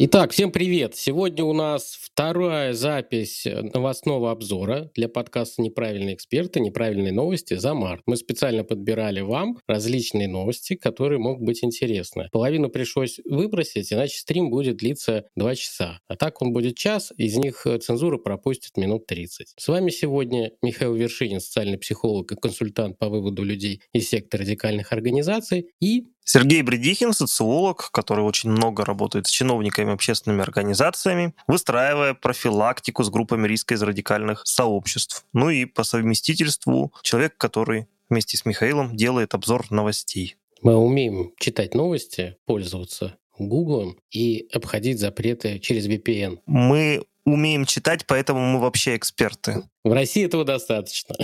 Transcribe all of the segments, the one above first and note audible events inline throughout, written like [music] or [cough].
Итак, всем привет! Сегодня у нас вторая запись новостного обзора для подкаста «Неправильные эксперты. Неправильные новости» за март. Мы специально подбирали вам различные новости, которые могут быть интересны. Половину пришлось выбросить, иначе стрим будет длиться 2 часа. А так он будет час, из них цензура пропустит минут 30. С вами сегодня Михаил Вершинин, социальный психолог и консультант по выводу людей из секты радикальных организаций и Сергей Бредихин, социолог, который очень много работает с чиновниками, общественными организациями, выстраивая профилактику с группами риска из радикальных сообществ. Ну и по совместительству человек, который вместе с Михаилом делает обзор новостей. Мы умеем читать новости, пользоваться Гуглом и обходить запреты через VPN. Мы умеем читать, поэтому мы вообще эксперты. В России этого достаточно.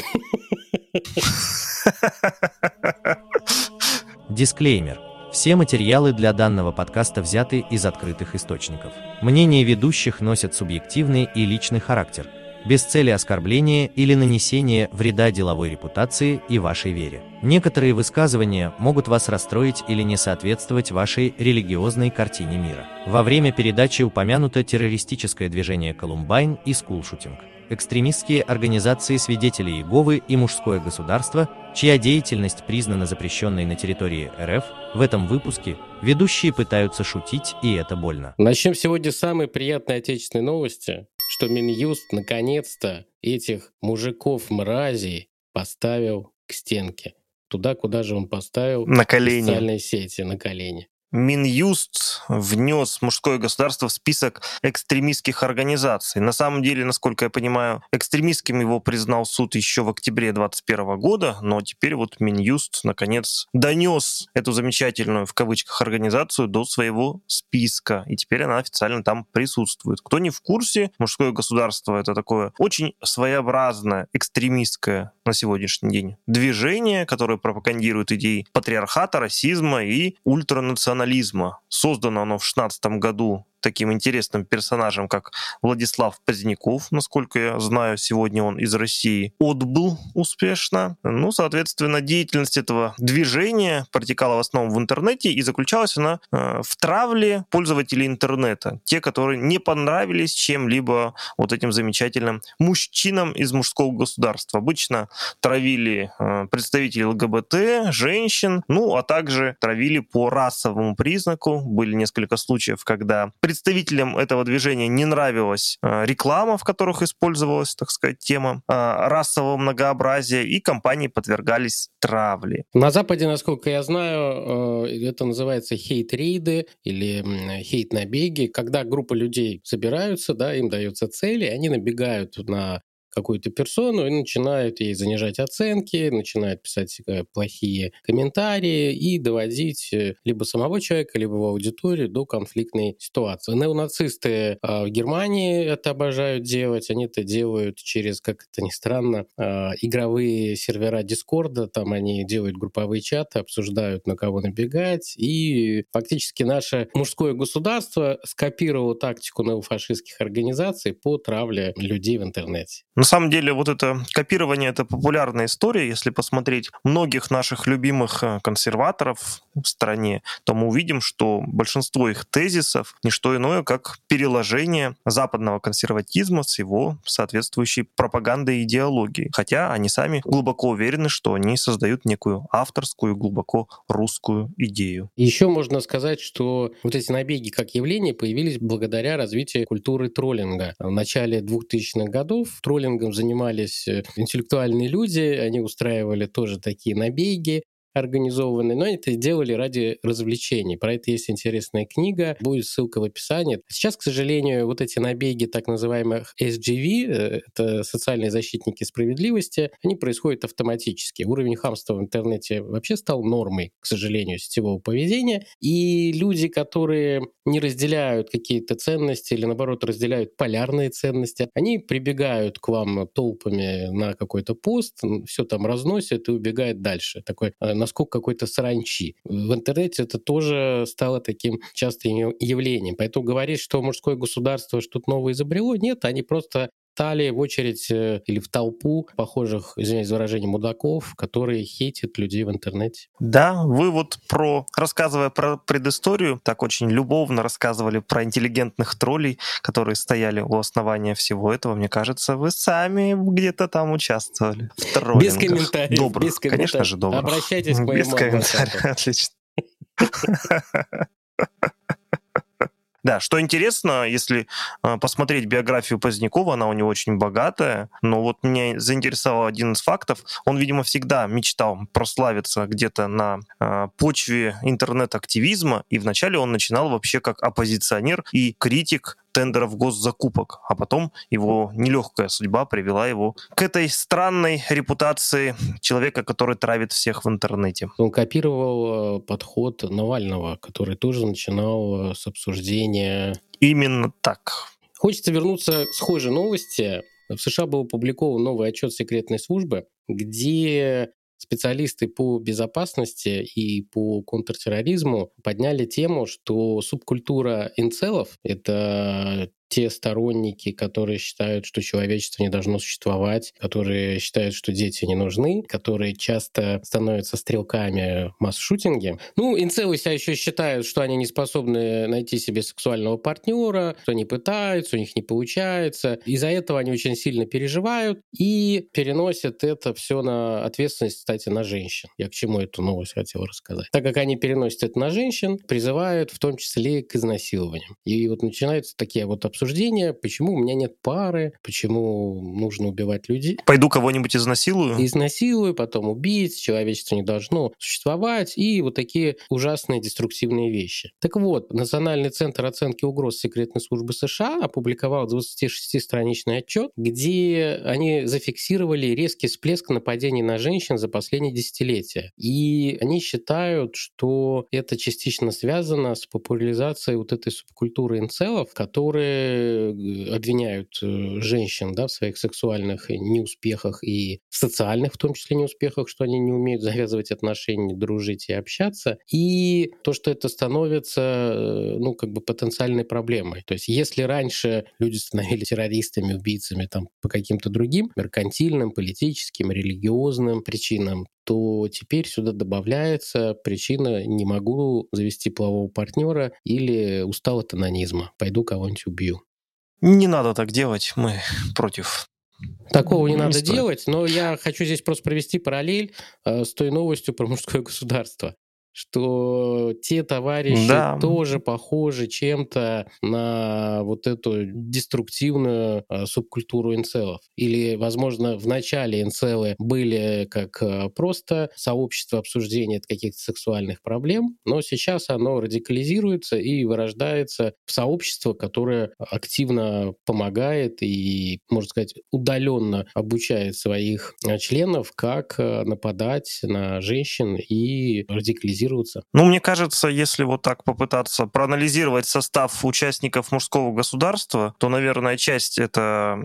[laughs] Дисклеймер. Все материалы для данного подкаста взяты из открытых источников. Мнения ведущих носят субъективный и личный характер, без цели оскорбления или нанесения вреда деловой репутации и вашей вере. Некоторые высказывания могут вас расстроить или не соответствовать вашей религиозной картине мира. Во время передачи упомянуто террористическое движение «Колумбайн» и «Скулшутинг» экстремистские организации свидетелей Иеговы и мужское государство, чья деятельность признана запрещенной на территории РФ, в этом выпуске ведущие пытаются шутить, и это больно. Начнем сегодня с самой приятной отечественной новости, что Минюст наконец-то этих мужиков-мразей поставил к стенке. Туда, куда же он поставил на колени. социальные сети, на колени. Минюст внес мужское государство в список экстремистских организаций. На самом деле, насколько я понимаю, экстремистским его признал суд еще в октябре 2021 года, но теперь вот Минюст наконец донес эту замечательную, в кавычках, организацию до своего списка, и теперь она официально там присутствует. Кто не в курсе, мужское государство — это такое очень своеобразное экстремистское на сегодняшний день движение, которое пропагандирует идеи патриархата, расизма и ультранационализма национализма. Создано оно в 16 году таким интересным персонажем, как Владислав Поздняков, насколько я знаю, сегодня он из России, отбыл успешно. Ну, соответственно, деятельность этого движения протекала в основном в интернете и заключалась она э, в травле пользователей интернета. Те, которые не понравились чем-либо вот этим замечательным мужчинам из мужского государства. Обычно травили э, представителей ЛГБТ, женщин, ну, а также травили по расовому признаку. Были несколько случаев, когда представителям этого движения не нравилась э, реклама, в которых использовалась, так сказать, тема э, расового многообразия, и компании подвергались травле. На Западе, насколько я знаю, э, это называется хейт-рейды или хейт-набеги, когда группа людей собираются, да, им дается цели, они набегают на какую-то персону и начинают ей занижать оценки, начинают писать э, плохие комментарии и доводить э, либо самого человека, либо в аудиторию до конфликтной ситуации. Неонацисты а, в Германии это обожают делать, они это делают через, как это ни странно, а, игровые сервера Дискорда, там они делают групповые чаты, обсуждают, на кого набегать, и фактически наше мужское государство скопировало тактику неофашистских организаций по травле людей в интернете. На самом деле, вот это копирование — это популярная история. Если посмотреть многих наших любимых э, консерваторов в стране, то мы увидим, что большинство их тезисов — не что иное, как переложение западного консерватизма с его соответствующей пропагандой и идеологией. Хотя они сами глубоко уверены, что они создают некую авторскую, глубоко русскую идею. Еще можно сказать, что вот эти набеги как явление появились благодаря развитию культуры троллинга. В начале 2000-х годов троллинг троллингом занимались э, интеллектуальные люди, они устраивали тоже такие набеги, организованные, но это делали ради развлечений. Про это есть интересная книга, будет ссылка в описании. Сейчас, к сожалению, вот эти набеги так называемых SGV, э, это социальные защитники справедливости, они происходят автоматически. Уровень хамства в интернете вообще стал нормой, к сожалению, сетевого поведения. И люди, которые не разделяют какие-то ценности или, наоборот, разделяют полярные ценности, они прибегают к вам толпами на какой-то пост, все там разносят и убегают дальше. Такой насколько какой-то саранчи. В интернете это тоже стало таким частым явлением. Поэтому говорить, что мужское государство что-то новое изобрело, нет, они просто стали в очередь э, или в толпу похожих, извиняюсь за выражение, мудаков, которые хейтят людей в интернете. Да, вы вот про, рассказывая про предысторию, так очень любовно рассказывали про интеллигентных троллей, которые стояли у основания всего этого. Мне кажется, вы сами где-то там участвовали. В без комментариев. Добрых, без комментариев. конечно же, добрых. Обращайтесь к моему Без комментариев, отлично. [laughs] Да, что интересно, если э, посмотреть биографию Позднякова, она у него очень богатая, но вот меня заинтересовал один из фактов. Он, видимо, всегда мечтал прославиться где-то на э, почве интернет-активизма, и вначале он начинал вообще как оппозиционер и критик тендеров госзакупок, а потом его нелегкая судьба привела его к этой странной репутации человека, который травит всех в интернете. Он копировал э, подход Навального, который тоже начинал э, с обсуждения... Именно так. Хочется вернуться к схожей новости. В США был опубликован новый отчет секретной службы, где специалисты по безопасности и по контртерроризму подняли тему, что субкультура инцелов — это те сторонники, которые считают, что человечество не должно существовать, которые считают, что дети не нужны, которые часто становятся стрелками масс-шутинге. Ну, инцелы себя еще считают, что они не способны найти себе сексуального партнера, что они пытаются, у них не получается. Из-за этого они очень сильно переживают и переносят это все на ответственность, кстати, на женщин. Я к чему эту новость хотел рассказать. Так как они переносят это на женщин, призывают в том числе к изнасилованиям. И вот начинаются такие вот обсуждения, почему у меня нет пары, почему нужно убивать людей. Пойду кого-нибудь изнасилую? Изнасилую, потом убить, человечество не должно существовать, и вот такие ужасные деструктивные вещи. Так вот, Национальный центр оценки угроз секретной службы США опубликовал 26-страничный отчет, где они зафиксировали резкий всплеск нападений на женщин за последние десятилетия. И они считают, что это частично связано с популяризацией вот этой субкультуры инцелов, которые Э, обвиняют э, женщин да, в своих сексуальных неуспехах и социальных, в том числе, неуспехах, что они не умеют завязывать отношения, дружить и общаться. И то, что это становится, э, ну, как бы потенциальной проблемой. То есть если раньше люди становились террористами, убийцами там, по каким-то другим меркантильным, политическим, религиозным причинам, то теперь сюда добавляется причина «не могу завести полового партнера» или «устал от анонизма, пойду кого-нибудь убью». Не надо так делать, мы против. Такого не, не надо стоит. делать, но я хочу здесь просто провести параллель э, с той новостью про мужское государство что те товарищи да. тоже похожи чем-то на вот эту деструктивную а, субкультуру инцелов. Или, возможно, в начале инцелы были как а, просто сообщество обсуждения каких-то сексуальных проблем, но сейчас оно радикализируется и вырождается в сообщество, которое активно помогает и, можно сказать, удаленно обучает своих а, членов, как нападать на женщин и радикализировать активизироваться. Ну, мне кажется, если вот так попытаться проанализировать состав участников мужского государства, то, наверное, часть это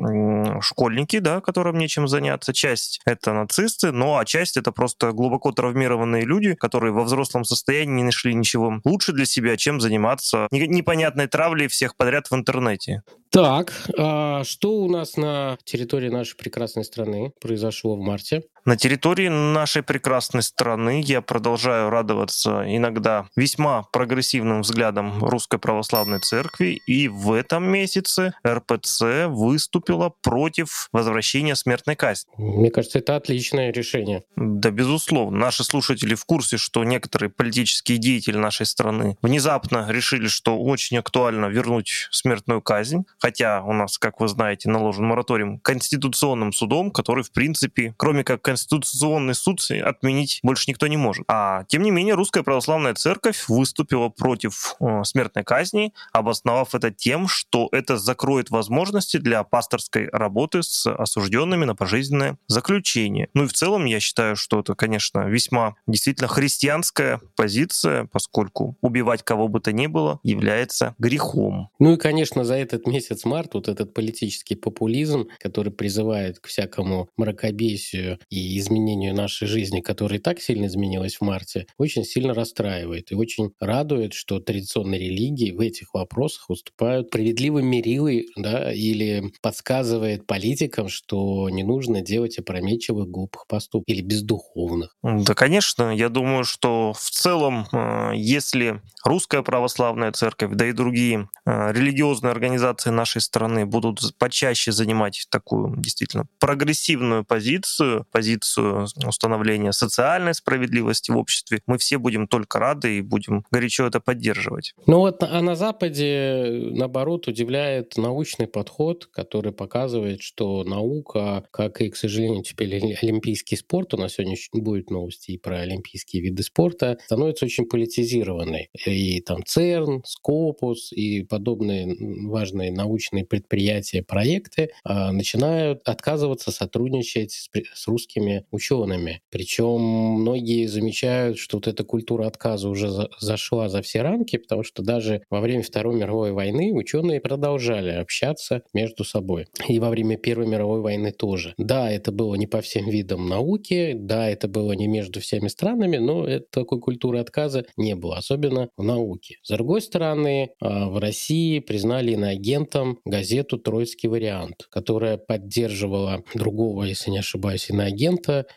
школьники, да, которым нечем заняться, часть это нацисты, ну а часть это просто глубоко травмированные люди, которые во взрослом состоянии не нашли ничего лучше для себя, чем заниматься непонятной травлей всех подряд в интернете. Так, а что у нас на территории нашей прекрасной страны произошло в марте? На территории нашей прекрасной страны я продолжаю радоваться иногда весьма прогрессивным взглядом Русской Православной Церкви, и в этом месяце РПЦ выступила против возвращения смертной казни. Мне кажется, это отличное решение. Да, безусловно. Наши слушатели в курсе, что некоторые политические деятели нашей страны внезапно решили, что очень актуально вернуть смертную казнь хотя у нас, как вы знаете, наложен мораториум Конституционным судом, который, в принципе, кроме как Конституционный суд, отменить больше никто не может. А тем не менее, Русская Православная Церковь выступила против э, смертной казни, обосновав это тем, что это закроет возможности для пасторской работы с осужденными на пожизненное заключение. Ну и в целом я считаю, что это, конечно, весьма действительно христианская позиция, поскольку убивать кого бы то ни было является грехом. Ну и, конечно, за этот месяц март вот этот политический популизм, который призывает к всякому мракобесию изменению нашей жизни, которая и так сильно изменилась в марте, очень сильно расстраивает и очень радует, что традиционные религии в этих вопросах выступают справедливым мерилой да, или подсказывает политикам, что не нужно делать опрометчивых глупых поступков или бездуховных. Да, конечно. Я думаю, что в целом, э, если русская православная церковь, да и другие э, религиозные организации нашей страны будут почаще занимать такую действительно прогрессивную позицию, позицию установления социальной справедливости в обществе, мы все будем только рады и будем горячо это поддерживать. Ну вот, а на Западе, наоборот, удивляет научный подход, который показывает, что наука, как и, к сожалению, теперь олимпийский спорт, у нас сегодня будет новости и про олимпийские виды спорта, становится очень политизированной. И там ЦЕРН, Скопус и подобные важные научные предприятия, проекты а, начинают отказываться сотрудничать с, с русскими учеными. Причем многие замечают, что вот эта культура отказа уже за, зашла за все рамки, потому что даже во время Второй мировой войны ученые продолжали общаться между собой. И во время Первой мировой войны тоже. Да, это было не по всем видам науки, да, это было не между всеми странами, но такой культуры отказа не было, особенно в науке. С другой стороны, а, в России признали иноагентом газету «Троицкий вариант», которая поддерживала другого, если не ошибаюсь, иноагента,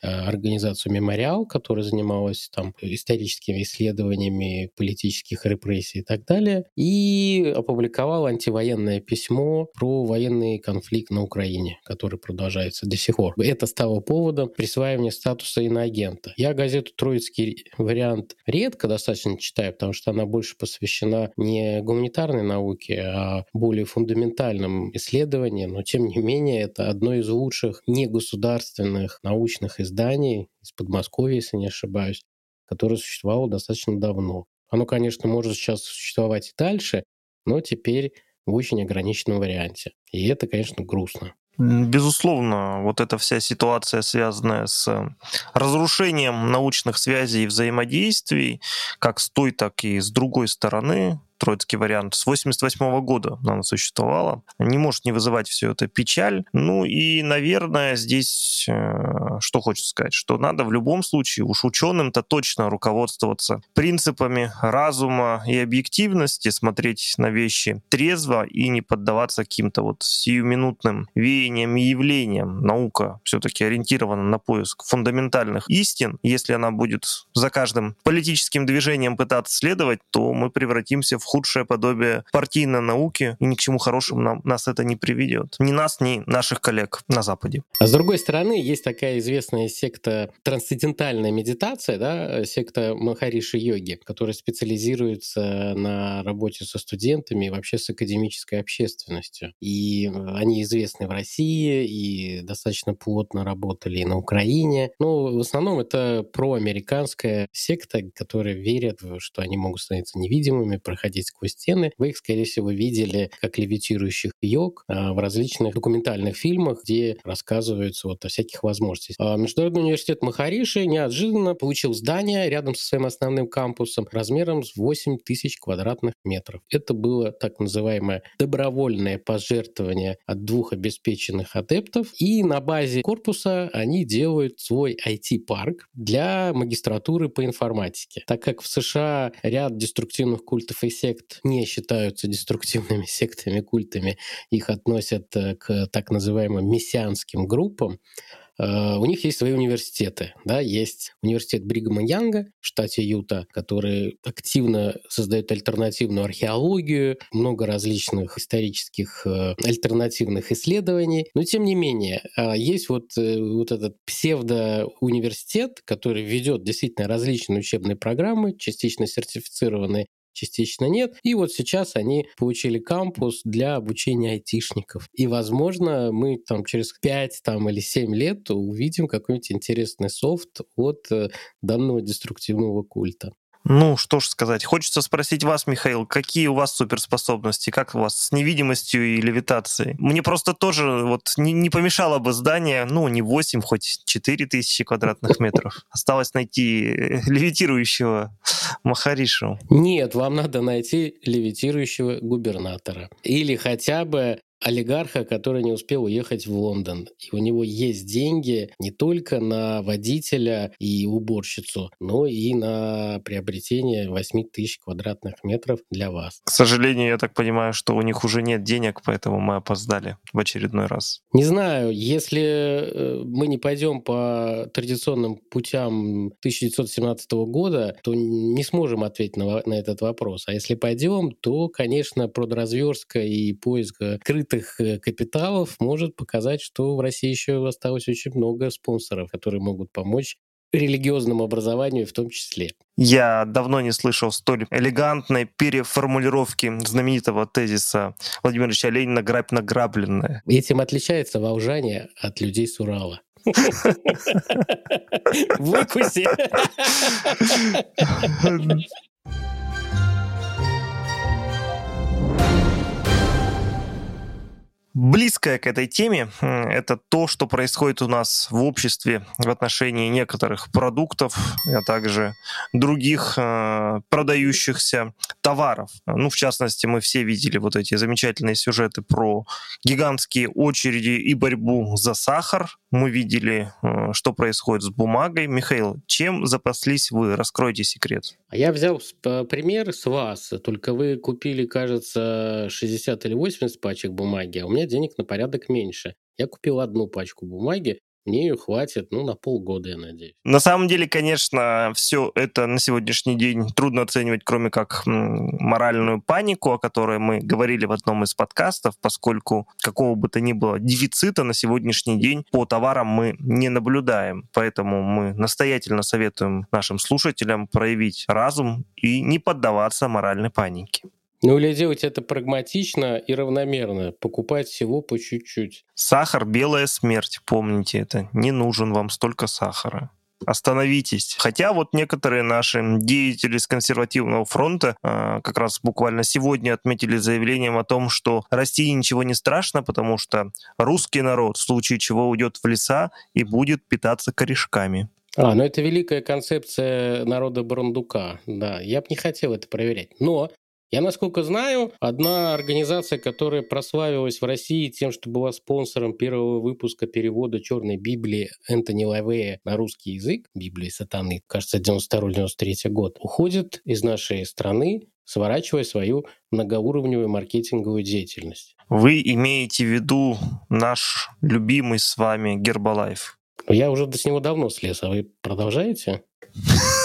а, организацию «Мемориал», которая занималась там историческими исследованиями политических репрессий и так далее, и опубликовала антивоенное письмо про военный конфликт на Украине, который продолжается до сих пор. Это стало поводом присваивания статуса иноагента. Я газету «Троицкий вариант» редко достаточно читаю, потому что она больше посвящена не гуманитарной науке, а более фундаментальным исследованиям, но тем не менее это одно из лучших негосударственных научных изданий из Подмосковья, если не ошибаюсь, которое существовало достаточно давно. Оно, конечно, может сейчас существовать и дальше, но теперь в очень ограниченном варианте. И это, конечно, грустно. Безусловно, вот эта вся ситуация, связанная с разрушением научных связей и взаимодействий, как с той, так и с другой стороны, троицкий вариант, с 88 года она существовала. Не может не вызывать все это печаль. Ну и, наверное, здесь э, что хочется сказать, что надо в любом случае уж ученым-то точно руководствоваться принципами разума и объективности, смотреть на вещи трезво и не поддаваться каким-то вот сиюминутным веяниям и явлениям. Наука все-таки ориентирована на поиск фундаментальных истин. Если она будет за каждым политическим движением пытаться следовать, то мы превратимся в худшее подобие партийной науки, и ни к чему хорошему нам, нас это не приведет. Ни нас, ни наших коллег на Западе. А с другой стороны, есть такая известная секта трансцендентальная медитация, да, секта Махариши йоги, которая специализируется на работе со студентами и вообще с академической общественностью. И они известны в России и достаточно плотно работали и на Украине. Но в основном это проамериканская секта, которая верит, что они могут становиться невидимыми, проходить проходить сквозь стены. Вы их, скорее всего, видели как левитирующих йог а, в различных документальных фильмах, где рассказываются вот о всяких возможностях. А Международный университет Махариши неожиданно получил здание рядом со своим основным кампусом размером с 8 тысяч квадратных метров. Это было так называемое добровольное пожертвование от двух обеспеченных адептов. И на базе корпуса они делают свой IT-парк для магистратуры по информатике. Так как в США ряд деструктивных культов и сект не считаются деструктивными [laughs] сектами, культами, их относят э, к так называемым мессианским группам, э, у них есть свои университеты. Да? Есть университет Бригама Янга в штате Юта, который активно создает альтернативную археологию, много различных исторических э, альтернативных исследований. Но тем не менее, есть вот, вот этот псевдоуниверситет, который ведет действительно различные учебные программы, частично сертифицированные, частично нет. И вот сейчас они получили кампус для обучения айтишников. И, возможно, мы там через 5 там, или 7 лет увидим какой-нибудь интересный софт от э, данного деструктивного культа. Ну, что ж сказать. Хочется спросить вас, Михаил, какие у вас суперспособности? Как у вас с невидимостью и левитацией? Мне просто тоже вот не, не помешало бы здание, ну, не 8, хоть 4 тысячи квадратных метров. Осталось найти э, левитирующего Махаришу. Нет, вам надо найти левитирующего губернатора. Или хотя бы олигарха, который не успел уехать в Лондон. И у него есть деньги не только на водителя и уборщицу, но и на приобретение 8 тысяч квадратных метров для вас. К сожалению, я так понимаю, что у них уже нет денег, поэтому мы опоздали в очередной раз. Не знаю, если э, мы не пойдем по традиционным путям 1917 года, то не сможем ответить на, на этот вопрос. А если пойдем, то, конечно, продразверстка и поиск крытых открытых э, капиталов может показать, что в России еще осталось очень много спонсоров, которые могут помочь религиозному образованию в том числе. Я давно не слышал столь элегантной переформулировки знаменитого тезиса Владимира Ильича Ленина «грабь награбленное». Этим отличается волжане от людей с Урала. [laughs] Выкуси! [laughs] Близкое к этой теме — это то, что происходит у нас в обществе в отношении некоторых продуктов, а также других э, продающихся товаров. Ну, в частности, мы все видели вот эти замечательные сюжеты про гигантские очереди и борьбу за сахар. Мы видели, э, что происходит с бумагой. Михаил, чем запаслись вы? Раскройте секрет. А я взял пример с вас, только вы купили, кажется, 60 или 80 пачек бумаги, а у меня денег на порядок меньше. Я купил одну пачку бумаги, мне ее хватит, ну, на полгода, я надеюсь. На самом деле, конечно, все это на сегодняшний день трудно оценивать, кроме как моральную панику, о которой мы говорили в одном из подкастов, поскольку какого бы то ни было дефицита на сегодняшний день по товарам мы не наблюдаем. Поэтому мы настоятельно советуем нашим слушателям проявить разум и не поддаваться моральной панике. Ну или делать это прагматично и равномерно, покупать всего по чуть-чуть. Сахар – белая смерть, помните это. Не нужен вам столько сахара остановитесь. Хотя вот некоторые наши деятели с консервативного фронта э, как раз буквально сегодня отметили заявлением о том, что России ничего не страшно, потому что русский народ в случае чего уйдет в леса и будет питаться корешками. А, ну это великая концепция народа Барандука. Да, я бы не хотел это проверять. Но я, насколько знаю, одна организация, которая прославилась в России тем, что была спонсором первого выпуска перевода Черной Библии Энтони Лавея на русский язык, Библии сатаны, кажется, 92-93 год, уходит из нашей страны, сворачивая свою многоуровневую маркетинговую деятельность. Вы имеете в виду наш любимый с вами Гербалайф? Я уже с него давно слез, а вы продолжаете? [laughs]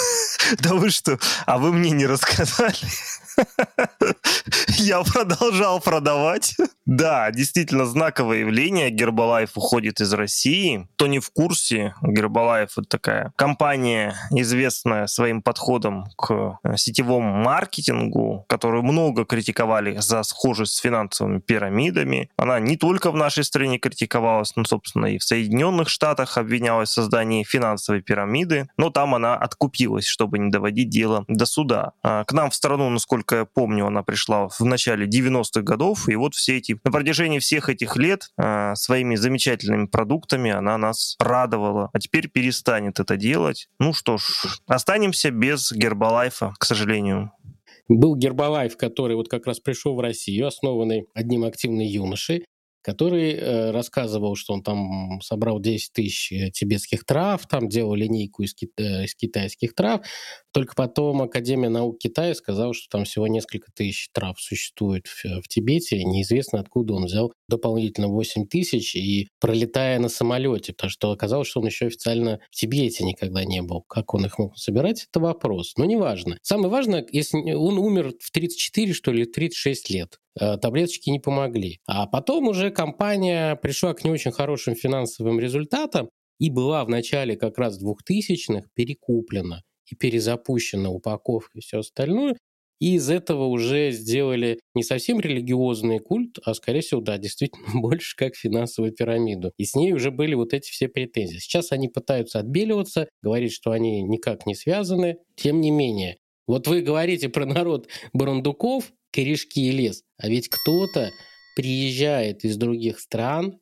Да вы что? А вы мне не рассказали? [laughs] Я продолжал продавать. Да, действительно знаковое явление. Гербалайф уходит из России. Кто не в курсе, Гербалайф — это такая компания, известная своим подходом к э, сетевому маркетингу, которую много критиковали за схожесть с финансовыми пирамидами. Она не только в нашей стране критиковалась, но, собственно, и в Соединенных Штатах обвинялась в создании финансовой пирамиды, но там она откупилась, чтобы не доводить дело до суда. А к нам в страну, насколько насколько я помню, она пришла в начале 90-х годов, и вот все эти, на протяжении всех этих лет э, своими замечательными продуктами она нас радовала, а теперь перестанет это делать. Ну что ж, останемся без Гербалайфа, к сожалению. Был Гербалайф, который вот как раз пришел в Россию, основанный одним активным юношей, который э, рассказывал, что он там собрал 10 тысяч э, тибетских трав, там делал линейку из, кит- э, из китайских трав. Только потом Академия наук Китая сказала, что там всего несколько тысяч трав существует в, в Тибете. Неизвестно, откуда он взял дополнительно 8 тысяч, и пролетая на самолете, потому что оказалось, что он еще официально в Тибете никогда не был. Как он их мог собирать, это вопрос. Но неважно. Самое важное, если он умер в 34, что ли, 36 лет. Э, таблеточки не помогли. А потом уже компания пришла к не очень хорошим финансовым результатам и была в начале как раз 2000-х перекуплена и перезапущена упаковка и все остальное. И из этого уже сделали не совсем религиозный культ, а, скорее всего, да, действительно [laughs] больше как финансовую пирамиду. И с ней уже были вот эти все претензии. Сейчас они пытаются отбеливаться, говорить, что они никак не связаны. Тем не менее, вот вы говорите про народ Барандуков, корешки и лес, а ведь кто-то приезжает из других стран,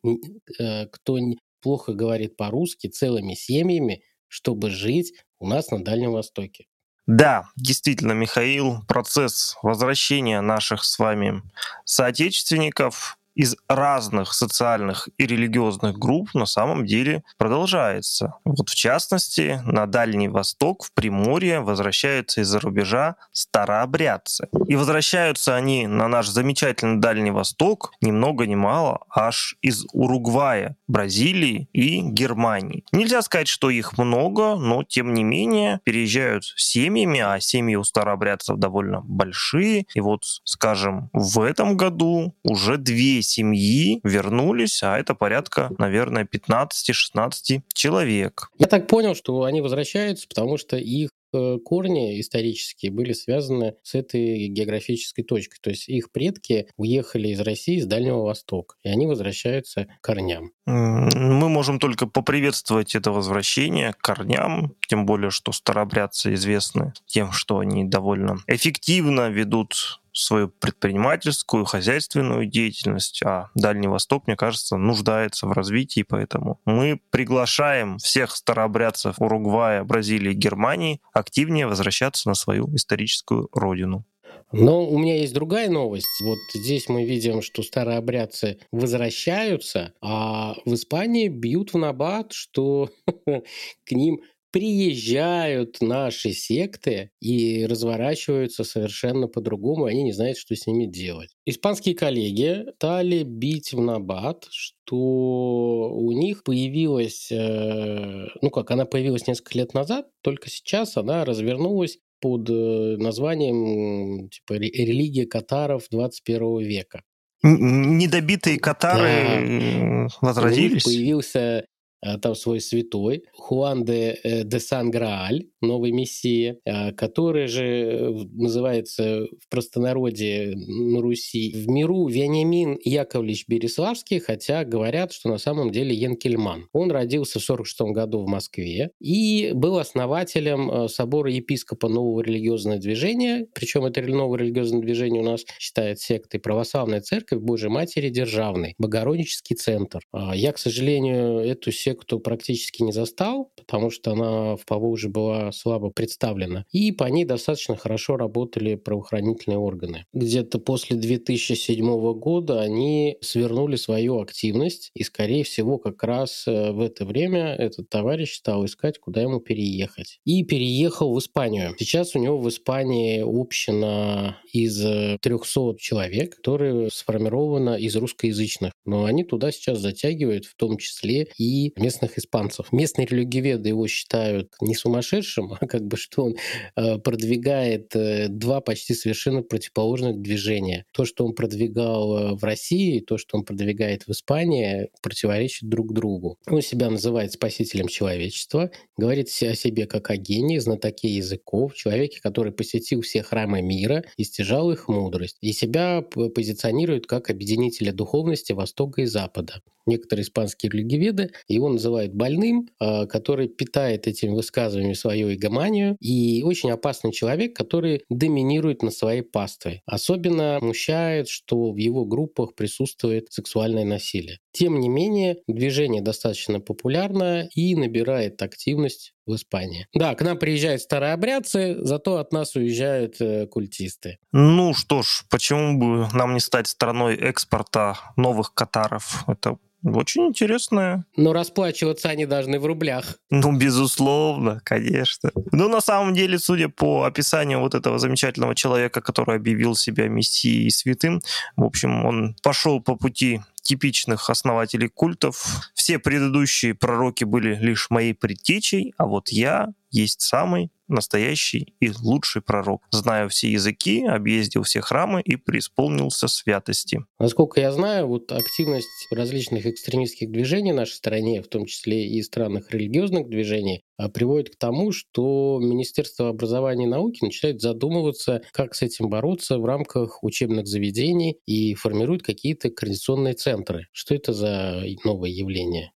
э, кто плохо говорит по-русски, целыми семьями, чтобы жить у нас на Дальнем Востоке. Да, действительно, Михаил, процесс возвращения наших с вами соотечественников из разных социальных и религиозных групп на самом деле продолжается. Вот в частности, на Дальний Восток, в Приморье возвращаются из-за рубежа старообрядцы. И возвращаются они на наш замечательный Дальний Восток ни много ни мало аж из Уругвая, Бразилии и Германии. Нельзя сказать, что их много, но тем не менее переезжают семьями, а семьи у старообрядцев довольно большие. И вот, скажем, в этом году уже две семьи вернулись, а это порядка, наверное, 15-16 человек. Я так понял, что они возвращаются, потому что их э, корни исторические были связаны с этой географической точкой. То есть их предки уехали из России с Дальнего Востока, и они возвращаются к корням. Мы можем только поприветствовать это возвращение к корням, тем более, что старообрядцы известны тем, что они довольно эффективно ведут свою предпринимательскую, хозяйственную деятельность, а Дальний Восток, мне кажется, нуждается в развитии, поэтому мы приглашаем всех старообрядцев Уругвая, Бразилии, Германии активнее возвращаться на свою историческую родину. Но у меня есть другая новость. Вот здесь мы видим, что старообрядцы возвращаются, а в Испании бьют в набат, что [laughs] к ним приезжают наши секты и разворачиваются совершенно по-другому, они не знают, что с ними делать. Испанские коллеги стали бить в набат, что у них появилась, э, ну как, она появилась несколько лет назад, только сейчас она развернулась под э, названием типа «Религия катаров 21 века». Недобитые катары да. возродились? У них появился Э, там свой святой, Хуан де, э, де Сан-Грааль, новый мессия, э, который же называется в простонародье на Руси в миру Вениамин Яковлевич Береславский, хотя говорят, что на самом деле Янкельман. Он родился в 46 году в Москве и был основателем собора епископа нового религиозного движения, причем это новое религиозное движение у нас считает сектой Православная Церковь Божьей Матери Державной, Богородический центр. А я, к сожалению, эту секту практически не застал, потому что она в Поволжье была слабо представлена. И по ней достаточно хорошо работали правоохранительные органы. Где-то после 2007 года они свернули свою активность, и, скорее всего, как раз э, в это время этот товарищ стал искать, куда ему переехать. И переехал в Испанию. Сейчас у него в Испании община из 300 э, человек, которая сформирована из русскоязычных. Но они туда сейчас затягивают в том числе и местных испанцев. Местные религиоведы его считают не сумасшедшим, [laughs] а как бы что он э, продвигает э, два почти совершенно противоположных движения. То, что он продвигал э, в России, то, что он продвигает в Испании, противоречит друг другу. Он себя называет спасителем человечества, говорит о себе как о гении, знатоке языков, человеке, который посетил все храмы мира и стяжал их мудрость. И себя позиционирует как объединителя духовности Востока и Запада. Некоторые испанские религиоведы его называют больным, а, который питает этими высказываниями свою игоманию, и очень опасный человек, который доминирует на своей пастве. Особенно смущает, что в его группах присутствует сексуальное насилие. Тем не менее, движение достаточно популярное и набирает активность в Испании. Да, к нам приезжают старообрядцы, зато от нас уезжают э, культисты. Ну что ж, почему бы нам не стать страной экспорта новых катаров? Это очень интересная. Но расплачиваться они должны в рублях. Ну, безусловно, конечно. Ну, на самом деле, судя по описанию вот этого замечательного человека, который объявил себя мессией и святым, в общем, он пошел по пути типичных основателей культов. Все предыдущие пророки были лишь моей предтечей, а вот я есть самый настоящий и лучший пророк. Знаю все языки, объездил все храмы и преисполнился святости. Насколько я знаю, вот активность различных экстремистских движений в нашей стране, в том числе и странных религиозных движений, а, приводит к тому, что Министерство образования и науки начинает задумываться, как с этим бороться в рамках учебных заведений и формирует какие-то координационные центры. Что это за новое явление?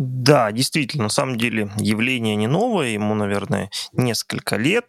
Да, действительно, на самом деле явление не новое, ему, наверное, несколько лет,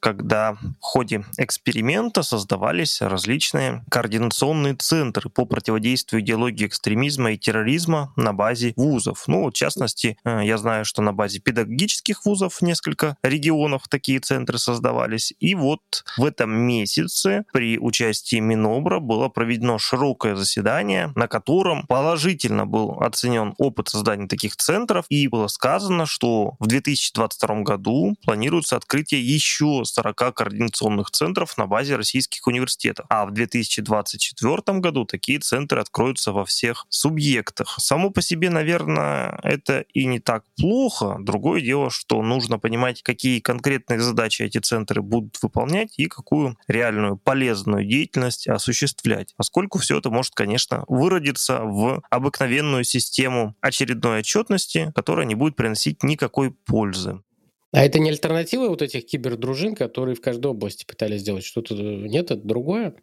когда в ходе эксперимента создавались различные координационные центры по противодействию идеологии экстремизма и терроризма на базе вузов. Ну, в частности, э, я знаю, что на базе педагогических вузов несколько регионов такие центры создавались. И вот в этом месяце при участии Минобра было проведено широкое заседание, на котором положительно был оценен опыт создания таких таких центров, и было сказано, что в 2022 году планируется открытие еще 40 координационных центров на базе российских университетов, а в 2024 году такие центры откроются во всех субъектах. Само по себе, наверное, это и не так плохо. Другое дело, что нужно понимать, какие конкретные задачи эти центры будут выполнять и какую реальную полезную деятельность осуществлять. Поскольку все это может, конечно, выродиться в обыкновенную систему очередной отчет отчетности, которая не будет приносить никакой пользы. А это не альтернатива вот этих кибердружин, которые в каждой области пытались сделать? Что-то нет, это другое?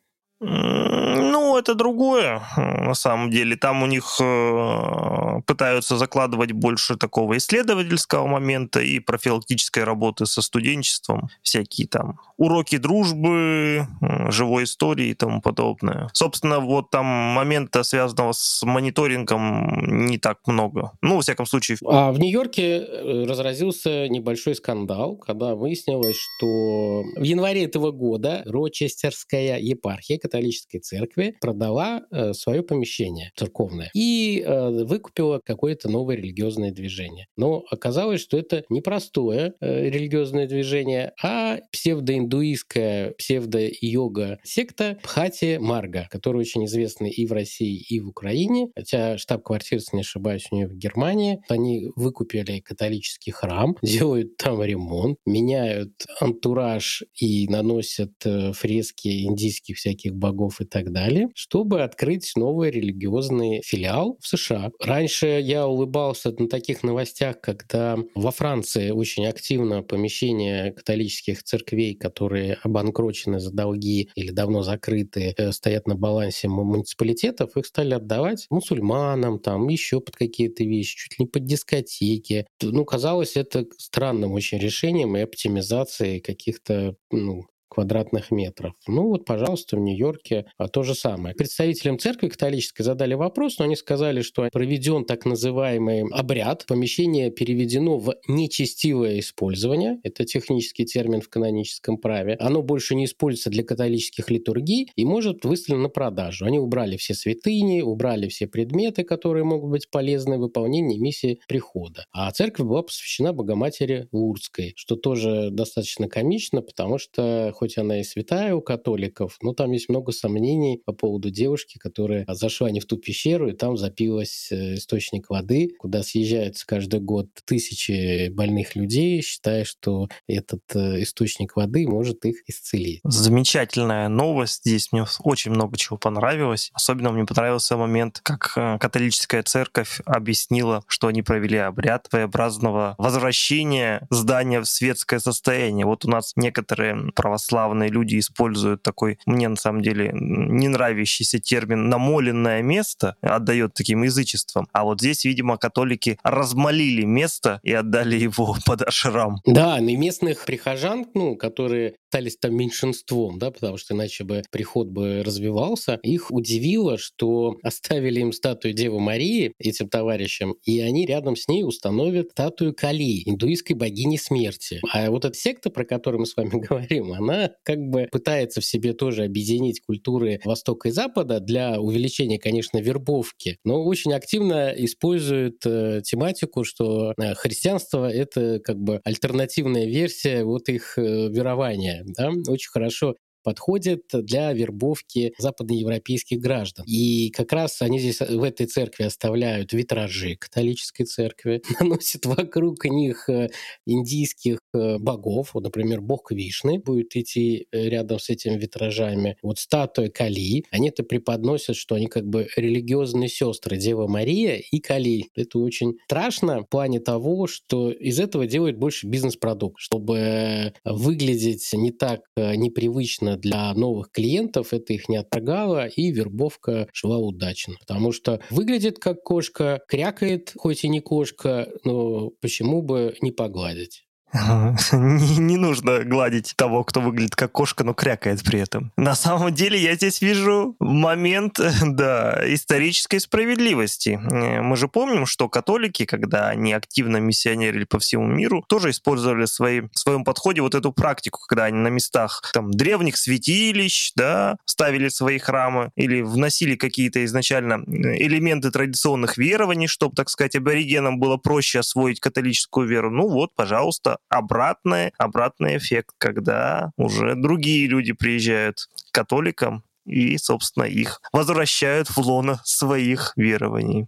Ну, это другое, на самом деле. Там у них э, пытаются закладывать больше такого исследовательского момента и профилактической работы со студенчеством. Всякие там уроки дружбы, живой истории и тому подобное. Собственно, вот там момента, связанного с мониторингом, не так много. Ну, во всяком случае. А в Нью-Йорке э, разразился небольшой скандал, когда выяснилось, что в январе этого года Рочестерская епархия католической церкви продала э, свое помещение церковное и э, выкупила какое-то новое религиозное движение. Но оказалось, что это не простое э, религиозное движение, а псевдоиндуистская, псевдо-йога секта Пхати Марга, которая очень известна и в России, и в Украине. Хотя штаб-квартира, если не ошибаюсь, у нее в Германии. Они выкупили католический храм, [laughs] делают там ремонт, меняют антураж и наносят фрески индийских всяких богов и так далее, чтобы открыть новый религиозный филиал в США. Раньше я улыбался на таких новостях, когда во Франции очень активно помещения католических церквей, которые обанкрочены за долги или давно закрыты, э, стоят на балансе муниципалитетов, их стали отдавать мусульманам, там еще под какие-то вещи, чуть ли не под дискотеки. Ну, казалось это странным очень решением и оптимизацией каких-то ну, квадратных метров. Ну вот, пожалуйста, в Нью-Йорке а, то же самое. Представителям церкви католической задали вопрос, но они сказали, что проведен так называемый обряд, помещение переведено в нечестивое использование, это технический термин в каноническом праве, оно больше не используется для католических литургий и может выставлено на продажу. Они убрали все святыни, убрали все предметы, которые могут быть полезны в выполнении миссии прихода. А церковь была посвящена Богоматери Лурдской, что тоже достаточно комично, потому что хоть хоть она и святая у католиков, но там есть много сомнений по поводу девушки, которая зашла не в ту пещеру, и там запилась э, источник воды, куда съезжаются каждый год тысячи больных людей, считая, что этот э, источник воды может их исцелить. Замечательная новость. Здесь мне очень много чего понравилось. Особенно мне понравился момент, как э, католическая церковь объяснила, что они провели обряд своеобразного возвращения здания в светское состояние. Вот у нас некоторые православные православные люди используют такой, мне на самом деле не нравящийся термин «намоленное место», отдает таким язычеством. А вот здесь, видимо, католики размолили место и отдали его [laughs] под ашрам. Да, и местных прихожан, ну, которые остались там меньшинством, да, потому что иначе бы приход бы развивался. Их удивило, что оставили им статую Девы Марии этим товарищам, и они рядом с ней установят статую Кали, индуистской богини смерти. А вот эта секта, про которую мы с вами [laughs] говорим, она как бы пытается в себе тоже объединить культуры Востока и Запада для увеличения, конечно, вербовки, но очень активно использует э, тематику, что э, христианство — это как бы альтернативная версия вот их э, верования да, очень хорошо подходит для вербовки западноевропейских граждан. И как раз они здесь в этой церкви оставляют витражи католической церкви, [laughs] наносят вокруг них э, индийских э, богов, вот, например, бог Вишны будет идти э, рядом с этими витражами. Вот статуя Кали, они это преподносят, что они как бы религиозные сестры Дева Мария и Кали. Это очень страшно в плане того, что из этого делают больше бизнес-продукт, чтобы выглядеть не так непривычно для новых клиентов, это их не отторгало, и вербовка шла удачно. Потому что выглядит как кошка, крякает, хоть и не кошка, но почему бы не погладить? [laughs] Не, нужно гладить того, кто выглядит как кошка, но крякает при этом. На самом деле я здесь вижу момент, [laughs] да, исторической справедливости. Э, мы же помним, что католики, когда они активно миссионерили по всему миру, тоже использовали в, свои, в своем подходе вот эту практику, когда они на местах там древних святилищ, да, ставили свои храмы или вносили какие-то изначально э, элементы традиционных верований, чтобы, так сказать, аборигенам было проще освоить католическую веру. Ну вот, пожалуйста, обратный, обратный эффект, когда уже другие люди приезжают к католикам и, собственно, их возвращают в лоно своих верований.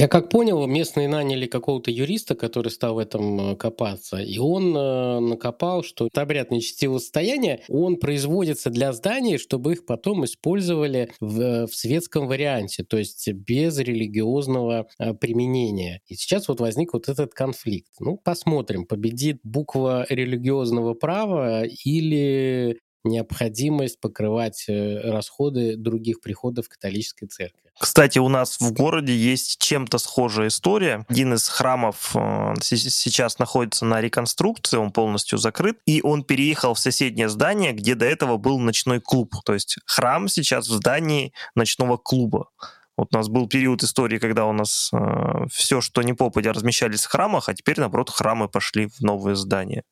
Я как понял, местные наняли какого-то юриста, который стал в этом э, копаться, и он э, накопал, что обряд нечестивого состояния, он производится для зданий, чтобы их потом использовали в, э, в светском варианте, то есть без религиозного применения. И сейчас вот возник вот этот конфликт. Ну, посмотрим, победит буква религиозного права или необходимость покрывать расходы других приходов католической церкви. Кстати, у нас в городе есть чем-то схожая история. Один из храмов э, сейчас находится на реконструкции, он полностью закрыт, и он переехал в соседнее здание, где до этого был ночной клуб. То есть храм сейчас в здании ночного клуба. Вот у нас был период истории, когда у нас э, все, что не попадя, размещались в храмах, а теперь, наоборот, храмы пошли в новые здания.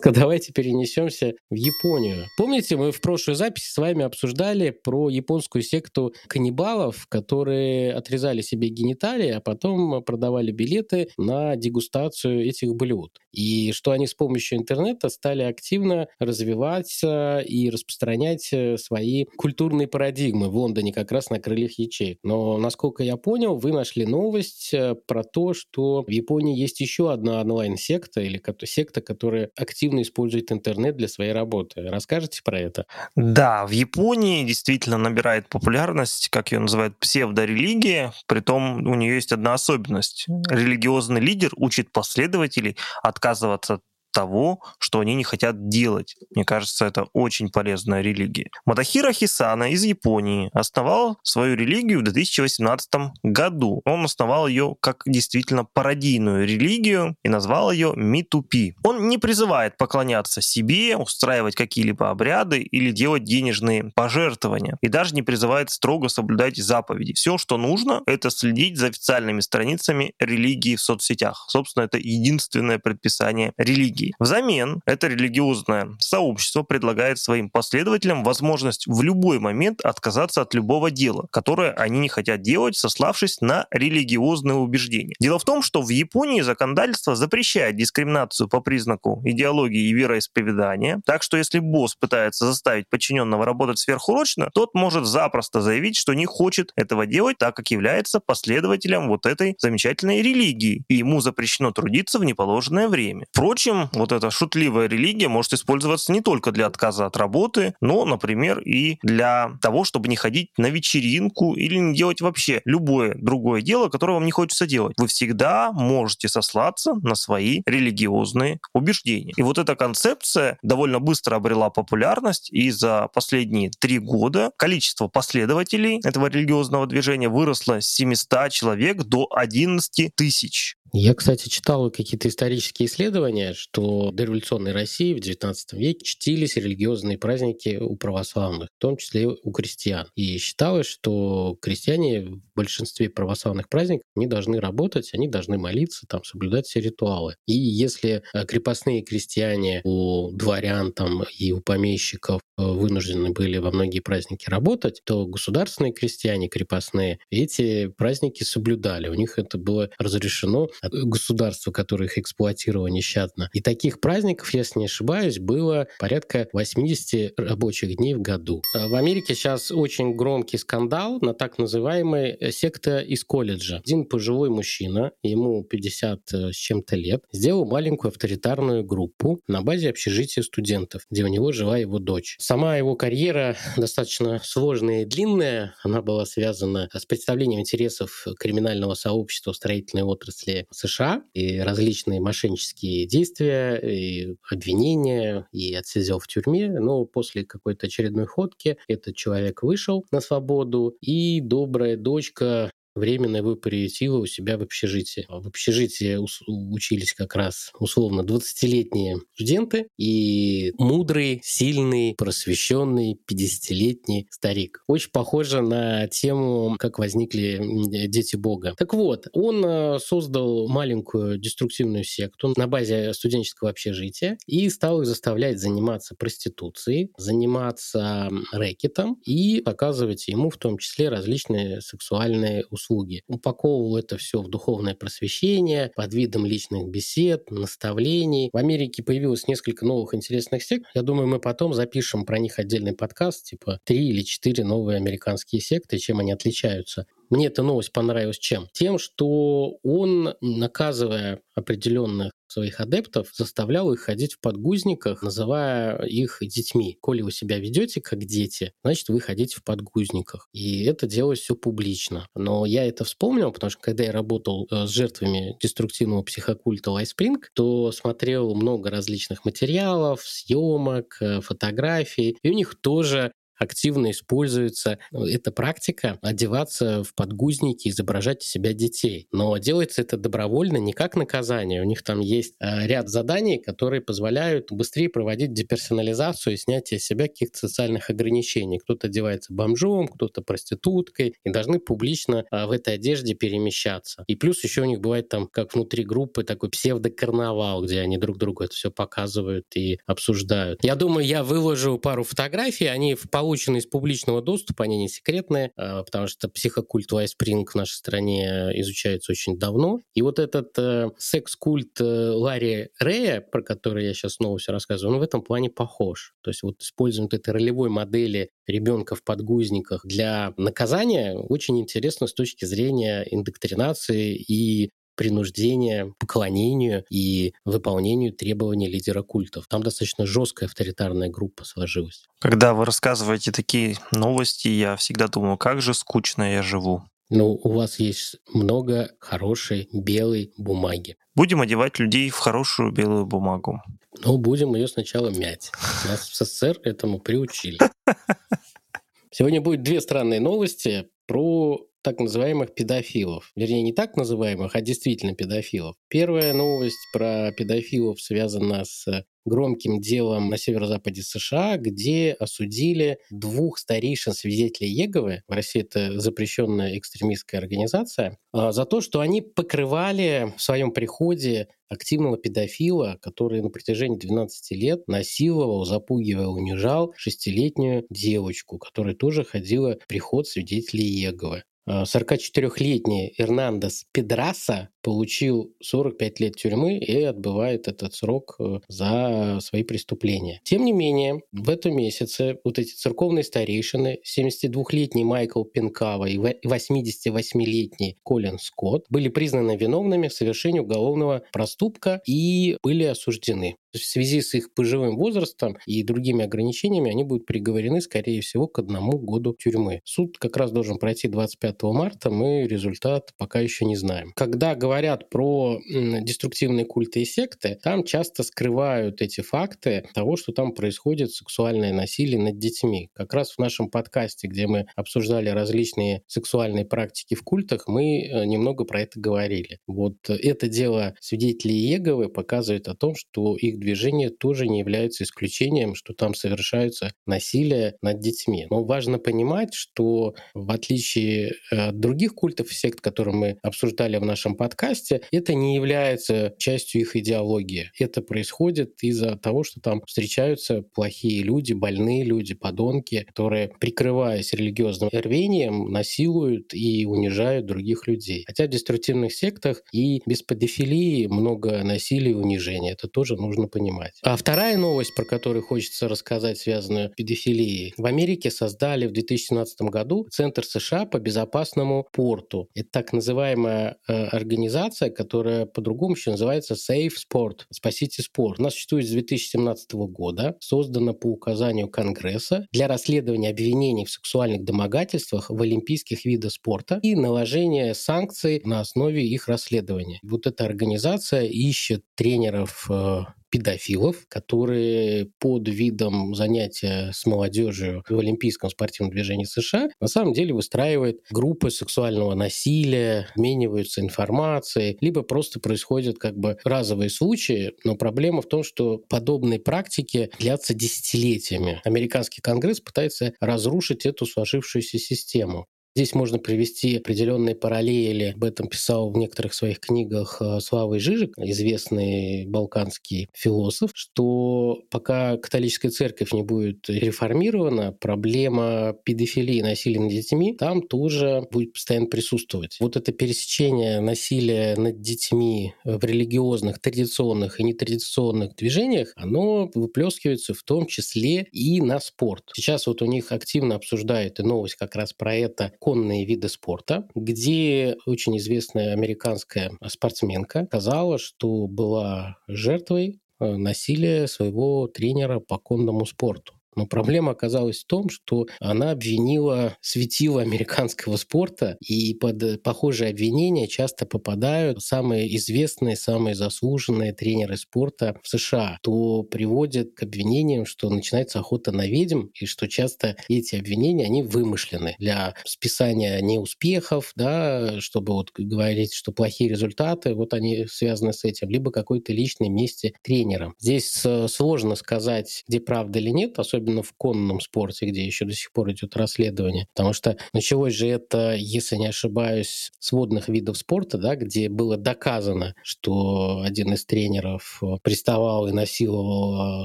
[laughs] Давайте перенесемся в Японию. Помните, мы в прошлой записи с вами обсуждали про японскую секту каннибалов, которые отрезали себе гениталии, а потом продавали билеты на дегустацию этих блюд. И что они с помощью интернета стали активно развиваться и распространять э, свои культурные парадигмы в Лондоне как раз на крыльях ячеек. Но, насколько я понял, вы нашли новость э, про то, что в Японии есть еще одна онлайн-секта или секта, которая активно использует интернет для своей работы. Расскажите про это? Да, в Японии действительно набирает популярность, как ее называют, псевдорелигия. Притом у нее есть одна особенность. Религиозный лидер учит последователей от отказываться от того, что они не хотят делать. Мне кажется, это очень полезная религия. Матахира Хисана из Японии основал свою религию в 2018 году. Он основал ее как действительно пародийную религию и назвал ее Митупи. Он не призывает поклоняться себе, устраивать какие-либо обряды или делать денежные пожертвования. И даже не призывает строго соблюдать заповеди. Все, что нужно, это следить за официальными страницами религии в соцсетях. Собственно, это единственное предписание религии религии. Взамен это религиозное сообщество предлагает своим последователям возможность в любой момент отказаться от любого дела, которое они не хотят делать, сославшись на религиозные убеждения. Дело в том, что в Японии законодательство запрещает дискриминацию по признаку идеологии и вероисповедания, так что если босс пытается заставить подчиненного работать сверхурочно, тот может запросто заявить, что не хочет этого делать, так как является последователем вот этой замечательной религии, и ему запрещено трудиться в неположенное время. Впрочем, вот эта шутливая религия может использоваться не только для отказа от работы, но, например, и для того, чтобы не ходить на вечеринку или не делать вообще любое другое дело, которое вам не хочется делать. Вы всегда можете сослаться на свои религиозные убеждения. И вот эта концепция довольно быстро обрела популярность, и за последние три года количество последователей этого религиозного движения выросло с 700 человек до 11 тысяч. Я, кстати, читал какие-то исторические исследования, что что в дореволюционной России в XIX веке чтились религиозные праздники у православных, в том числе у крестьян. И считалось, что крестьяне в большинстве православных праздников не должны работать, они должны молиться, там, соблюдать все ритуалы. И если э, крепостные крестьяне у дворян там, и у помещиков э, вынуждены были во многие праздники работать, то государственные крестьяне крепостные эти праздники соблюдали. У них это было разрешено от государства, которое их эксплуатировало нещадно. И таких праздников, если не ошибаюсь, было порядка 80 рабочих дней в году. А в Америке сейчас очень громкий скандал на так называемой э, секта из колледжа. Один пожилой мужчина, ему 50 с чем-то лет, сделал маленькую авторитарную группу на базе общежития студентов, где у него жила его дочь. Сама его карьера [laughs] достаточно сложная и длинная. Она была связана с представлением интересов криминального сообщества в строительной отрасли США и различные мошеннические действия, и обвинения, и отсидел в тюрьме. Но после какой-то очередной ходки этот человек вышел на свободу, и добрая дочка временное выпариатива у себя в общежитии. В общежитии учились как раз условно 20-летние студенты и мудрый, сильный, просвещенный 50-летний старик. Очень похоже на тему, как возникли дети Бога. Так вот, он э, создал маленькую деструктивную секту на базе студенческого общежития и стал их заставлять заниматься проституцией, заниматься рэкетом и показывать ему в том числе различные сексуальные услуги услуги. Упаковывал это все в духовное просвещение под видом личных бесед, наставлений. В Америке появилось несколько новых интересных сект. Я думаю, мы потом запишем про них отдельный подкаст, типа три или четыре новые американские секты, чем они отличаются. Мне эта новость понравилась чем? Тем, что он, наказывая определенных своих адептов, заставлял их ходить в подгузниках, называя их детьми. Коли вы себя ведете как дети, значит, вы ходите в подгузниках. И это делалось все публично. Но я это вспомнил, потому что когда я работал э, с жертвами деструктивного психокульта Лайспринг, то смотрел много различных материалов, съемок, э, фотографий, и у них тоже активно используется ну, эта практика одеваться в подгузники, изображать из себя детей. Но делается это добровольно, не как наказание. У них там есть э, ряд заданий, которые позволяют быстрее проводить деперсонализацию и снятие себя каких-то социальных ограничений. Кто-то одевается бомжом, кто-то проституткой, и должны публично э, в этой одежде перемещаться. И плюс еще у них бывает там, как внутри группы, такой псевдокарнавал, где они друг другу это все показывают и обсуждают. Я думаю, я выложу пару фотографий, они в полу получены из публичного доступа, они не секретные, а, потому что психокульт Вайспринг в нашей стране изучается очень давно. И вот этот э, секс-культ э, Ларри Рея, про который я сейчас снова все рассказываю, он в этом плане похож. То есть вот использование этой ролевой модели ребенка в подгузниках для наказания очень интересно с точки зрения индоктринации и принуждения, поклонению и выполнению требований лидера культов. Там достаточно жесткая авторитарная группа сложилась. Когда вы рассказываете такие новости, я всегда думаю, как же скучно я живу. Ну, у вас есть много хорошей белой бумаги. Будем одевать людей в хорошую белую бумагу. Ну, будем ее сначала мять. Нас в СССР этому приучили. [laughs] Сегодня будет две странные новости про так называемых педофилов. Вернее, не так называемых, а действительно педофилов. Первая новость про педофилов связана с громким делом на северо-западе США, где осудили двух старейшин свидетелей Еговы, в России это запрещенная экстремистская организация, а, за то, что они покрывали в своем приходе активного педофила, который на протяжении 12 лет насиловал, запугивал, унижал шестилетнюю девочку, которая тоже ходила в приход свидетелей Еговы. 44-летний а, Эрнандес Педраса получил 45 лет тюрьмы и отбывает этот срок э, за свои преступления. Тем не менее, в этом месяце вот эти церковные старейшины, 72-летний Майкл Пинкава и 88-летний Колин Скотт, были признаны виновными в совершении уголовного проступка и были осуждены. В связи с их пожилым возрастом и другими ограничениями они будут приговорены, скорее всего, к одному году тюрьмы. Суд как раз должен пройти 25 30 марта, мы результат пока еще не знаем. Когда говорят про деструктивные культы и секты, там часто скрывают эти факты того, что там происходит сексуальное насилие над детьми. Как раз в нашем подкасте, где мы обсуждали различные сексуальные практики в культах, мы э, немного про это говорили. Вот это дело свидетелей Иеговы показывает о том, что их движение тоже не является исключением, что там совершаются насилие над детьми. Но важно понимать, что в отличие от других культов и сект, которые мы обсуждали в нашем подкасте, это не является частью их идеологии. Это происходит из-за того, что там встречаются плохие люди, больные люди, подонки, которые, прикрываясь религиозным рвением, насилуют и унижают других людей. Хотя в деструктивных сектах и без педофилии много насилия и унижения. Это тоже нужно понимать. А вторая новость, про которую хочется рассказать, связанную с педофилией. В Америке создали в 2017 году Центр США по безопасному порту. Это так называемая э, организация, которая по-другому еще называется Safe Sport, Спасите спорт. Она существует с 2017 года, создана по указанию Конгресса для расследования обвинений в сексуальных домогательствах в олимпийских видах спорта и наложения санкций на основе их расследования. Вот эта организация ищет тренеров э, педофилов, которые под видом занятия с молодежью в Олимпийском спортивном движении США на самом деле выстраивают группы сексуального насилия, обмениваются информацией, либо просто происходят как бы разовые случаи, но проблема в том, что подобные практики длятся десятилетиями. Американский конгресс пытается разрушить эту сложившуюся систему. Здесь можно привести определенные параллели. Об этом писал в некоторых своих книгах э, Слава Жижик, известный балканский философ, что пока католическая церковь не будет реформирована, проблема педофилии и насилия над детьми там тоже будет постоянно присутствовать. Вот это пересечение насилия над детьми в религиозных, традиционных и нетрадиционных движениях, оно выплескивается в том числе и на спорт. Сейчас вот у них активно обсуждают и новость как раз про это конные виды спорта, где очень известная американская спортсменка сказала, что была жертвой э, насилия своего тренера по конному спорту. Но проблема оказалась в том, что она обвинила светило американского спорта, и под похожие обвинения часто попадают самые известные, самые заслуженные тренеры спорта в США, то приводит к обвинениям, что начинается охота на ведьм, и что часто эти обвинения, они вымышлены для списания неуспехов, да, чтобы вот говорить, что плохие результаты, вот они связаны с этим, либо какой-то личной мести тренера. Здесь э, сложно сказать, где правда или нет, особенно особенно в конном спорте, где еще до сих пор идет расследование. Потому что началось же это, если не ошибаюсь, с водных видов спорта, да, где было доказано, что один из тренеров э, приставал и насиловал э,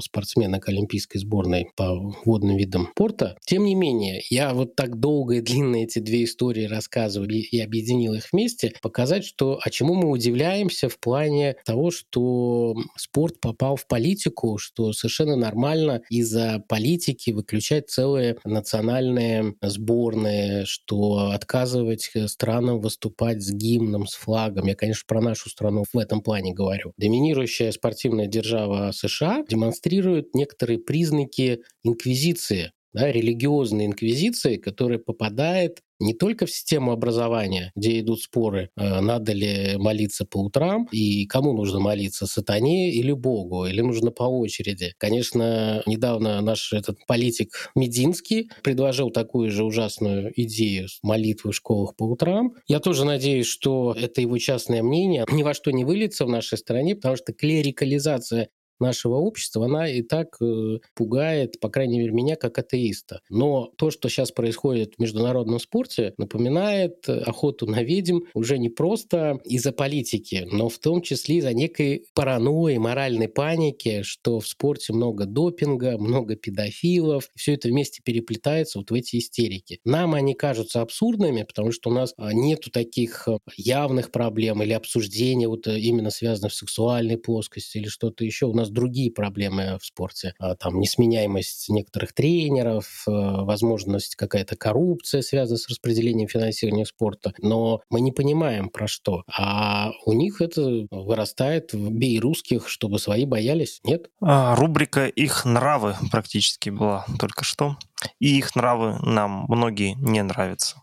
спортсмена к олимпийской сборной по водным видам спорта. Тем не менее, я вот так долго и длинно эти две истории рассказывал и объединил их вместе, показать, что а чему мы удивляемся в плане того, что спорт попал в политику, что совершенно нормально из-за политики политики выключать целые национальные сборные, что отказывать странам выступать с гимном, с флагом. Я, конечно, про нашу страну в этом плане говорю. Доминирующая спортивная держава США демонстрирует некоторые признаки инквизиции да, религиозной инквизиции, которая попадает не только в систему образования, где идут споры, э, надо ли молиться по утрам и кому нужно молиться, сатане или Богу, или нужно по очереди. Конечно, недавно наш этот политик Мединский предложил такую же ужасную идею молитвы в школах по утрам. Я тоже надеюсь, что это его частное мнение ни во что не выльется в нашей стране, потому что клерикализация нашего общества, она и так э, пугает, по крайней мере, меня как атеиста. Но то, что сейчас происходит в международном спорте, напоминает охоту на ведьм уже не просто из-за политики, но в том числе из-за некой паранойи, моральной паники, что в спорте много допинга, много педофилов. Все это вместе переплетается вот в эти истерики. Нам они кажутся абсурдными, потому что у нас а, нету таких э, явных проблем или обсуждения вот э, именно связанных с сексуальной плоскостью или что-то еще. У нас нас другие проблемы в спорте. А, там несменяемость некоторых тренеров, э, возможность какая-то коррупция, связанная с распределением финансирования спорта. Но мы не понимаем, про что. А у них это вырастает в «бей русских, чтобы свои боялись». Нет? А, рубрика «Их нравы» практически была только что. И их нравы нам многие не нравятся.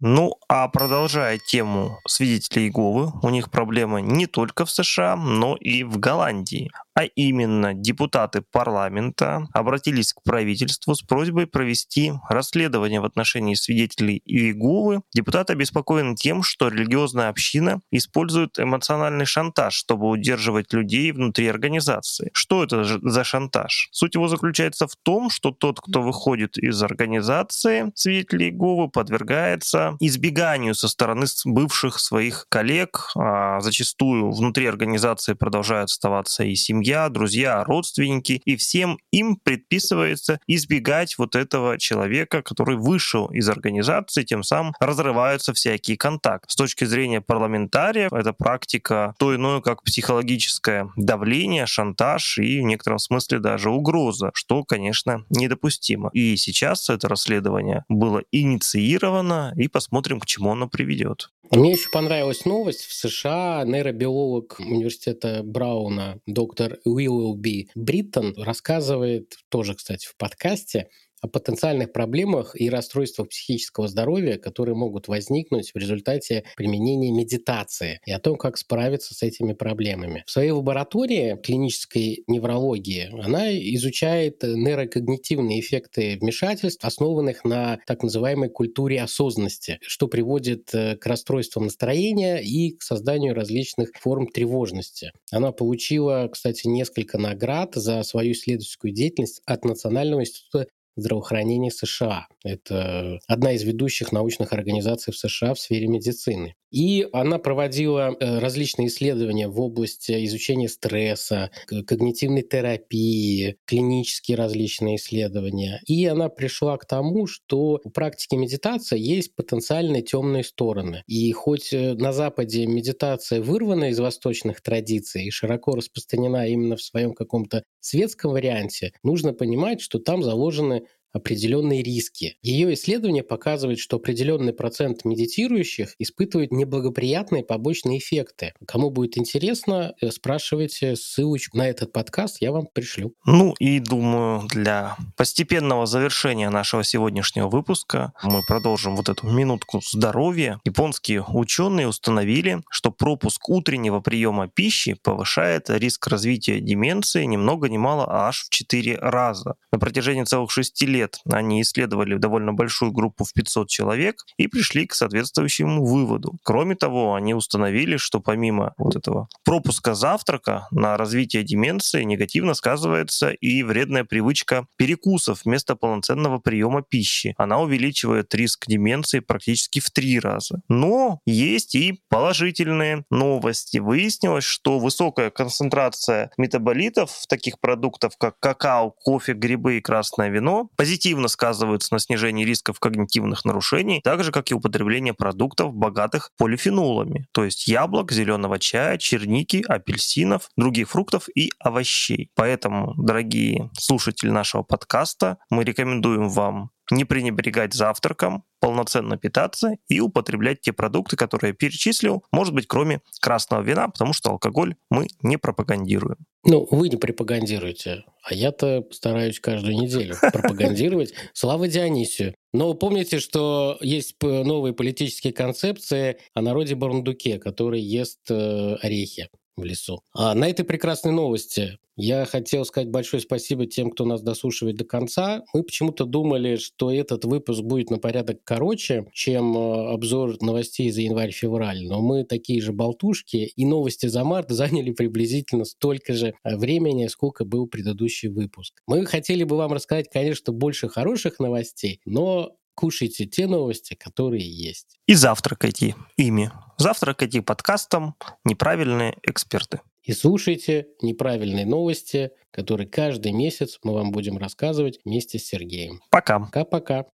Ну, а продолжая тему свидетелей Иеговы, у них проблемы не только в США, но и в Голландии. А именно, депутаты парламента обратились к правительству с просьбой провести расследование в отношении свидетелей Иеговы. Депутаты обеспокоены тем, что религиозная община использует эмоциональный шантаж, чтобы удерживать людей внутри организации. Что это за шантаж? Суть его заключается в том, что тот, кто выходит из организации свидетелей Иеговы, подвергается избеганию со стороны бывших своих коллег. А зачастую внутри организации продолжают оставаться и семьи семья, друзья, родственники, и всем им предписывается избегать вот этого человека, который вышел из организации, тем самым разрываются всякие контакты. С точки зрения парламентариев, это практика то иное, как психологическое давление, шантаж и в некотором смысле даже угроза, что, конечно, недопустимо. И сейчас это расследование было инициировано, и посмотрим, к чему оно приведет. Мне еще понравилась новость. В США нейробиолог университета Брауна, доктор Уиллоуби Бриттон, рассказывает, тоже, кстати, в подкасте, о потенциальных проблемах и расстройствах психического здоровья, которые могут возникнуть в результате применения медитации и о том, как справиться с этими проблемами. В своей лаборатории клинической неврологии она изучает нейрокогнитивные эффекты вмешательств, основанных на так называемой культуре осознанности, что приводит э, к расстройствам настроения и к созданию различных форм тревожности. Она получила, кстати, несколько наград за свою исследовательскую деятельность от Национального института здравоохранения США. Это одна из ведущих научных организаций в США в сфере медицины. И она проводила э, различные исследования в области изучения стресса, когнитивной терапии, клинические различные исследования. И она пришла к тому, что у практики медитации есть потенциальные темные стороны. И хоть э, на Западе медитация вырвана из восточных традиций и широко распространена именно в своем каком-то светском варианте, нужно понимать, что там заложены определенные риски. Ее исследование показывает, что определенный процент медитирующих испытывает неблагоприятные побочные эффекты. Кому будет интересно, э, спрашивайте ссылочку на этот подкаст, я вам пришлю. Ну и думаю, для постепенного завершения нашего сегодняшнего выпуска мы продолжим вот эту минутку здоровья. Японские ученые установили, что пропуск утреннего приема пищи повышает риск развития деменции ни много ни мало, а аж в 4 раза. На протяжении целых 6 лет лет они исследовали довольно большую группу в 500 человек и пришли к соответствующему выводу. Кроме того, они установили, что помимо вот этого пропуска завтрака на развитие деменции негативно сказывается и вредная привычка перекусов вместо полноценного приема пищи. Она увеличивает риск деменции практически в три раза. Но есть и положительные новости. Выяснилось, что высокая концентрация метаболитов в таких продуктах, как какао, кофе, грибы и красное вино, позитивно сказываются на снижении рисков когнитивных нарушений, так же, как и употребление продуктов, богатых полифенолами, то есть яблок, зеленого чая, черники, апельсинов, других фруктов и овощей. Поэтому, дорогие слушатели нашего подкаста, мы рекомендуем вам не пренебрегать завтраком, полноценно питаться и употреблять те продукты, которые я перечислил, может быть, кроме красного вина, потому что алкоголь мы не пропагандируем. Ну, вы не пропагандируете, а я-то стараюсь каждую неделю [laughs] пропагандировать. Слава Дионисию. Но помните, что есть новые политические концепции о народе Барндуке, который ест э, орехи в лесу. А на этой прекрасной новости я хотел сказать большое спасибо тем, кто нас дослушивает до конца. Мы почему-то думали, что этот выпуск будет на порядок короче, чем э, обзор новостей за январь-февраль. Но мы такие же болтушки, и новости за март [laughs] заняли приблизительно столько же э, времени, сколько был предыдущий выпуск. Мы хотели бы вам рассказать, конечно, больше хороших новостей, но кушайте те новости, которые есть. И завтракайте ими. Завтракайте подкастом «Неправильные эксперты». И слушайте неправильные новости, которые каждый месяц мы вам будем рассказывать вместе с Сергеем. Пока. Пока-пока.